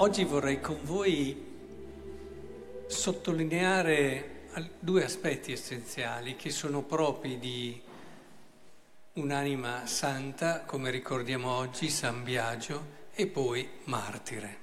Oggi vorrei con voi sottolineare due aspetti essenziali che sono propri di un'anima santa, come ricordiamo oggi, San Biagio, e poi martire.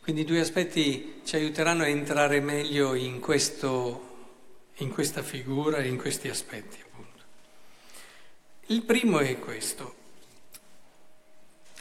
Quindi due aspetti ci aiuteranno a entrare meglio in, questo, in questa figura in questi aspetti. Appunto. Il primo è questo.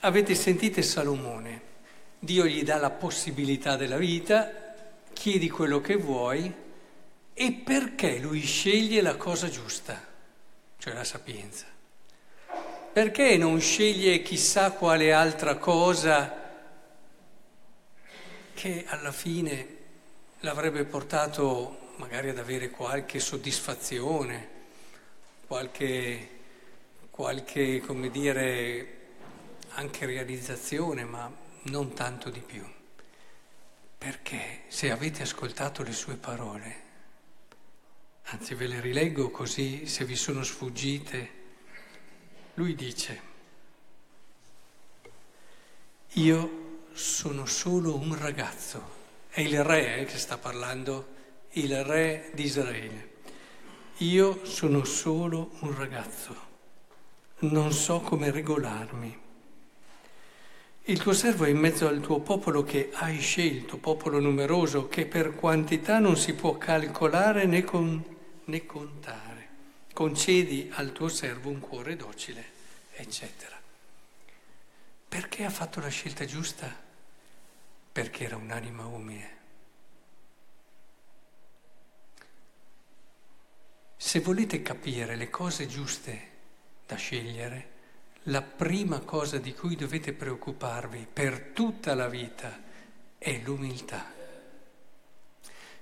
Avete sentito Salomone, Dio gli dà la possibilità della vita, chiedi quello che vuoi e perché lui sceglie la cosa giusta, cioè la sapienza. Perché non sceglie chissà quale altra cosa che alla fine l'avrebbe portato magari ad avere qualche soddisfazione, qualche, qualche come dire, anche realizzazione, ma non tanto di più. Perché se avete ascoltato le sue parole, anzi ve le rileggo così se vi sono sfuggite, lui dice, io sono solo un ragazzo, è il re eh, che sta parlando, il re di Israele. Io sono solo un ragazzo, non so come regolarmi. Il tuo servo è in mezzo al tuo popolo che hai scelto, popolo numeroso, che per quantità non si può calcolare né, con, né contare. Concedi al tuo servo un cuore docile, eccetera. Perché ha fatto la scelta giusta? Perché era un'anima umile. Se volete capire le cose giuste da scegliere, la prima cosa di cui dovete preoccuparvi per tutta la vita è l'umiltà.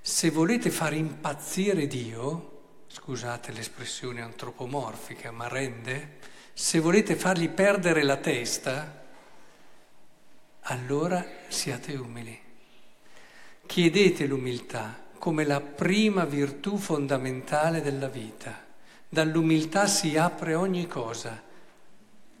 Se volete far impazzire Dio, scusate l'espressione antropomorfica, ma rende, se volete fargli perdere la testa, allora siate umili. Chiedete l'umiltà come la prima virtù fondamentale della vita. Dall'umiltà si apre ogni cosa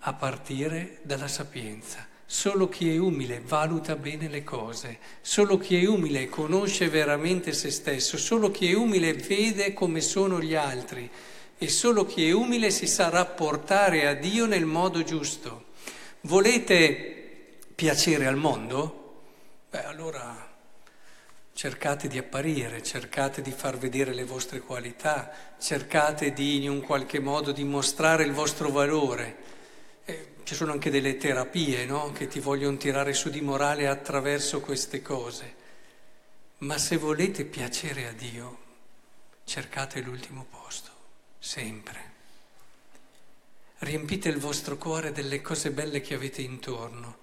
a partire dalla sapienza. Solo chi è umile valuta bene le cose, solo chi è umile conosce veramente se stesso, solo chi è umile vede come sono gli altri e solo chi è umile si sa rapportare a Dio nel modo giusto. Volete piacere al mondo? Beh, allora cercate di apparire, cercate di far vedere le vostre qualità, cercate di in un qualche modo dimostrare il vostro valore. Ci sono anche delle terapie no? che ti vogliono tirare su di morale attraverso queste cose. Ma se volete piacere a Dio, cercate l'ultimo posto, sempre. Riempite il vostro cuore delle cose belle che avete intorno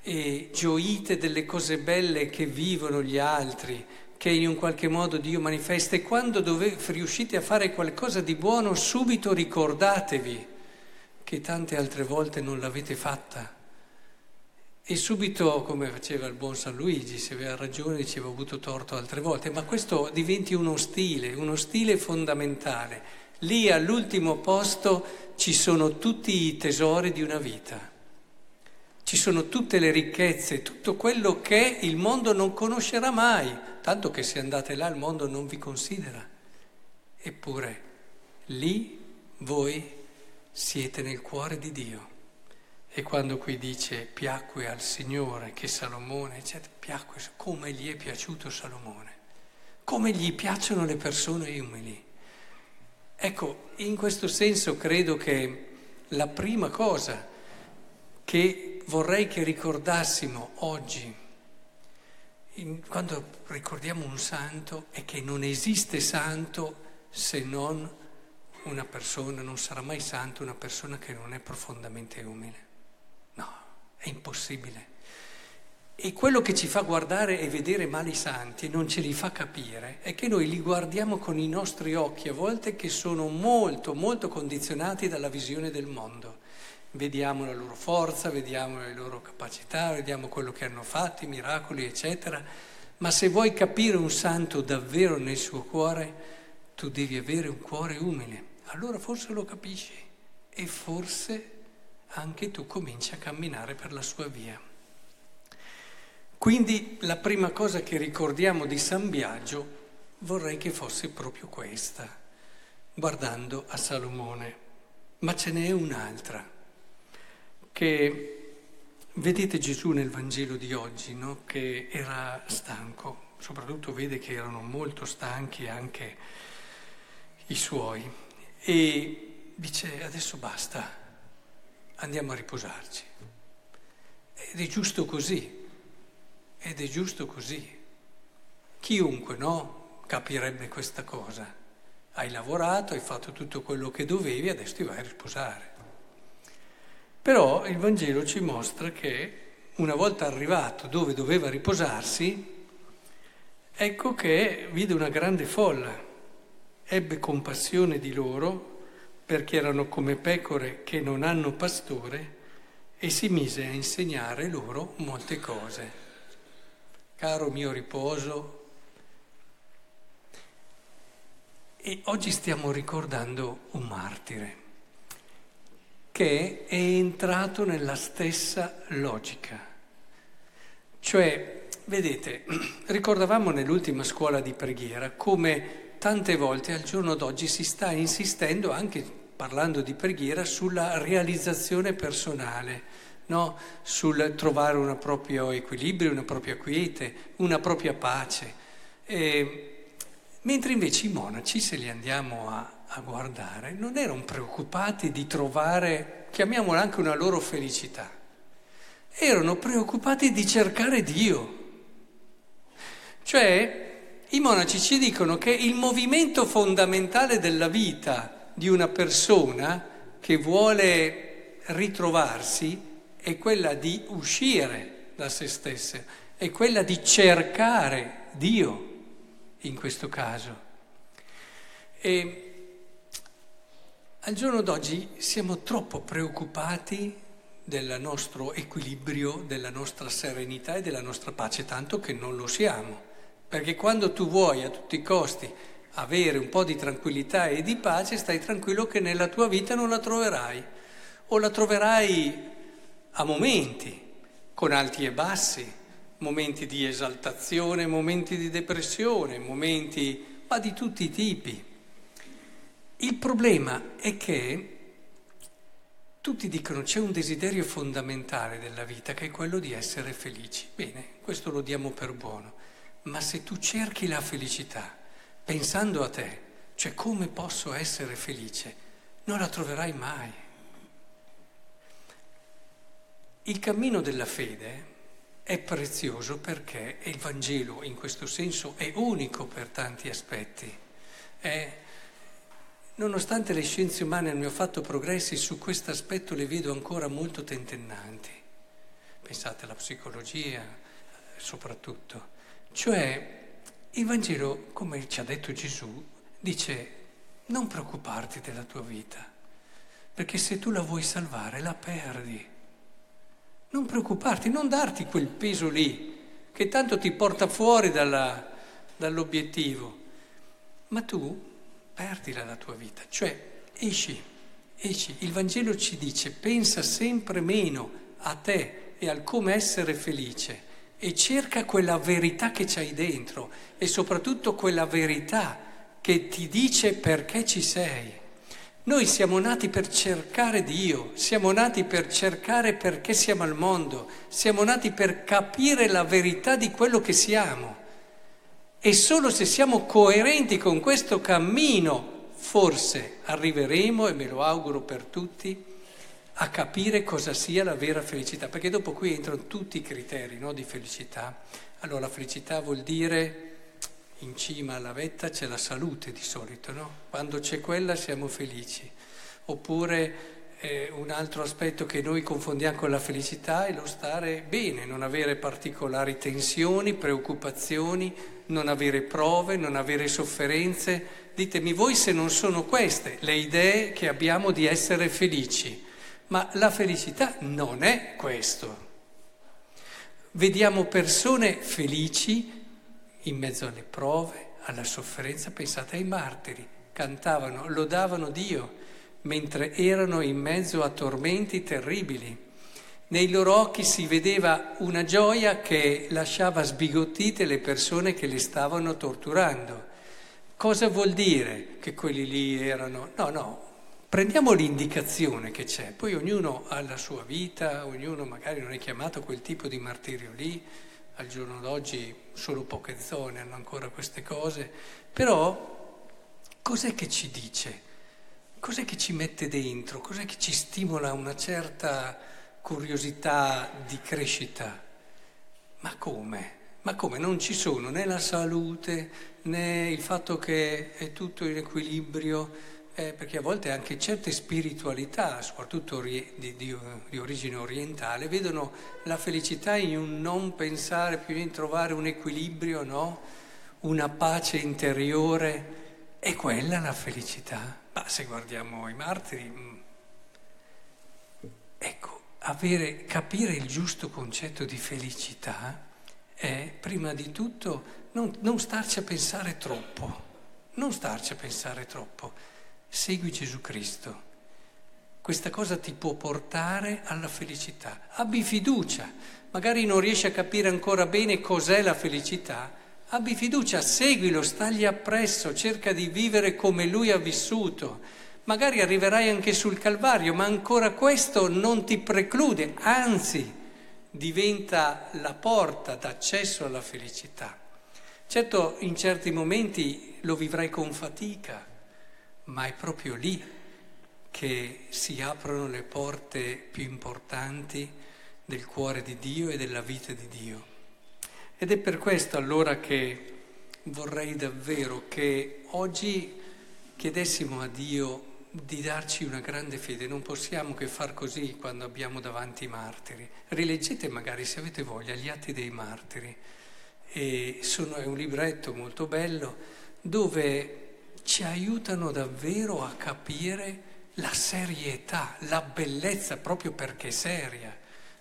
e gioite delle cose belle che vivono gli altri, che in un qualche modo Dio manifesta e quando dove, riuscite a fare qualcosa di buono subito ricordatevi che tante altre volte non l'avete fatta. E subito, come faceva il buon San Luigi, se aveva ragione diceva ho avuto torto altre volte, ma questo diventi uno stile, uno stile fondamentale. Lì all'ultimo posto ci sono tutti i tesori di una vita, ci sono tutte le ricchezze, tutto quello che il mondo non conoscerà mai, tanto che se andate là il mondo non vi considera. Eppure lì voi siete nel cuore di Dio. E quando qui dice piacque al Signore che Salomone, eccetera, piacque come gli è piaciuto Salomone, come gli piacciono le persone umili. Ecco, in questo senso credo che la prima cosa che vorrei che ricordassimo oggi, in, quando ricordiamo un santo, è che non esiste santo se non una persona, non sarà mai santo una persona che non è profondamente umile. No, è impossibile. E quello che ci fa guardare e vedere male i santi non ce li fa capire è che noi li guardiamo con i nostri occhi a volte che sono molto, molto condizionati dalla visione del mondo. Vediamo la loro forza, vediamo le loro capacità, vediamo quello che hanno fatto, i miracoli, eccetera. Ma se vuoi capire un santo davvero nel suo cuore, tu devi avere un cuore umile allora forse lo capisci e forse anche tu cominci a camminare per la sua via. quindi la prima cosa che ricordiamo di San Biagio vorrei che fosse proprio questa, guardando a Salomone. Ma ce n'è un'altra, che vedete Gesù nel Vangelo di oggi, no? che era stanco, soprattutto vede che erano molto stanchi anche i suoi, e dice adesso basta, andiamo a riposarci. Ed è giusto così, ed è giusto così. Chiunque, no, capirebbe questa cosa. Hai lavorato, hai fatto tutto quello che dovevi, adesso ti vai a riposare. Però il Vangelo ci mostra che una volta arrivato dove doveva riposarsi, ecco che vide una grande folla, ebbe compassione di loro perché erano come pecore che non hanno pastore e si mise a insegnare loro molte cose. Caro mio riposo, E oggi stiamo ricordando un martire che è entrato nella stessa logica. Cioè, vedete, ricordavamo nell'ultima scuola di preghiera come tante volte al giorno d'oggi si sta insistendo anche parlando di preghiera sulla realizzazione personale, no? sul trovare un proprio equilibrio, una propria quiete, una propria pace. E Mentre invece i monaci, se li andiamo a, a guardare, non erano preoccupati di trovare, chiamiamola anche una loro felicità, erano preoccupati di cercare Dio. Cioè, i monaci ci dicono che il movimento fondamentale della vita di una persona che vuole ritrovarsi è quella di uscire da se stessa, è quella di cercare Dio in questo caso. E al giorno d'oggi siamo troppo preoccupati del nostro equilibrio, della nostra serenità e della nostra pace, tanto che non lo siamo. Perché quando tu vuoi a tutti i costi avere un po' di tranquillità e di pace, stai tranquillo che nella tua vita non la troverai. O la troverai a momenti, con alti e bassi, momenti di esaltazione, momenti di depressione, momenti, ma di tutti i tipi. Il problema è che tutti dicono c'è un desiderio fondamentale della vita che è quello di essere felici. Bene, questo lo diamo per buono, ma se tu cerchi la felicità pensando a te, cioè come posso essere felice, non la troverai mai. Il cammino della fede è prezioso perché il Vangelo in questo senso è unico per tanti aspetti. È, nonostante le scienze umane abbiano fatto progressi, su questo aspetto le vedo ancora molto tentennanti. Pensate alla psicologia soprattutto. Cioè, il Vangelo, come ci ha detto Gesù, dice non preoccuparti della tua vita, perché se tu la vuoi salvare la perdi. Non preoccuparti, non darti quel peso lì, che tanto ti porta fuori dalla, dall'obiettivo. Ma tu perdila la tua vita, cioè esci, esci. Il Vangelo ci dice pensa sempre meno a te e al come essere felice e cerca quella verità che c'hai dentro e soprattutto quella verità che ti dice perché ci sei. Noi siamo nati per cercare Dio, siamo nati per cercare perché siamo al mondo, siamo nati per capire la verità di quello che siamo. E solo se siamo coerenti con questo cammino, forse arriveremo, e me lo auguro per tutti, a capire cosa sia la vera felicità, perché dopo qui entrano tutti i criteri no, di felicità. Allora la felicità vuol dire in cima alla vetta c'è la salute di solito, no? Quando c'è quella siamo felici. Oppure eh, un altro aspetto che noi confondiamo con la felicità è lo stare bene, non avere particolari tensioni, preoccupazioni, non avere prove, non avere sofferenze. Ditemi voi se non sono queste le idee che abbiamo di essere felici. Ma la felicità non è questo. Vediamo persone felici in mezzo alle prove, alla sofferenza, pensate ai martiri, cantavano, lodavano Dio, mentre erano in mezzo a tormenti terribili. nei loro occhi si vedeva una gioia che lasciava sbigottite le persone che li stavano torturando. Cosa vuol dire che quelli lì erano? No, no, prendiamo l'indicazione che c'è, poi ognuno ha la sua vita, ognuno magari non è chiamato a quel tipo di martirio lì, al giorno d'oggi solo poche zone hanno ancora queste cose, però cos'è che ci dice? Cos'è che ci mette dentro? Cos'è che ci stimola una certa curiosità di crescita. Ma come? Ma come? Non ci sono né la salute né il fatto che è tutto in equilibrio, eh, perché a volte anche certe spiritualità, soprattutto di, di, di, origine orientale, vedono la felicità in un non pensare, più in trovare un equilibrio, no? una pace interiore. È quella la felicità? Ma se guardiamo i martiri, mm, ecco, avere, capire il giusto concetto di felicità è prima di tutto non, non starci a pensare troppo, non starci a pensare troppo. Segui Gesù Cristo. Questa cosa ti può portare alla felicità. Abbi fiducia. Magari non riesci a capire ancora bene cos'è la felicità. Abbi fiducia, seguilo, stagli appresso, cerca di vivere come lui ha vissuto magari arriverai anche sul Calvario, ma ancora questo non ti preclude, anzi diventa la porta d'accesso alla felicità. Certo, in certi momenti lo vivrai con fatica, ma è proprio lì che si aprono le porte più importanti del cuore di Dio e della vita di Dio. Ed è per questo allora che vorrei davvero che oggi chiedessimo a Dio di darci una grande fede. Non possiamo che far così quando abbiamo davanti i martiri. Rileggete magari, se avete voglia, gli atti dei martiri. Sono, è un libretto molto bello dove ci aiutano davvero a capire la serietà, la bellezza, proprio perché seria,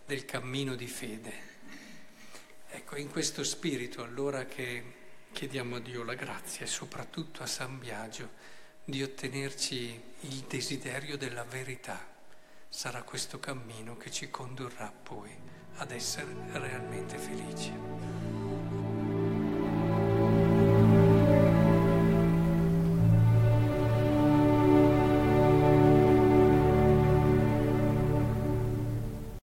del cammino di fede. Ecco, in questo spirito allora che chiediamo a Dio la grazia e soprattutto a San Biagio di ottenerci il desiderio della verità. Sarà questo cammino che ci condurrà poi ad essere realmente felici.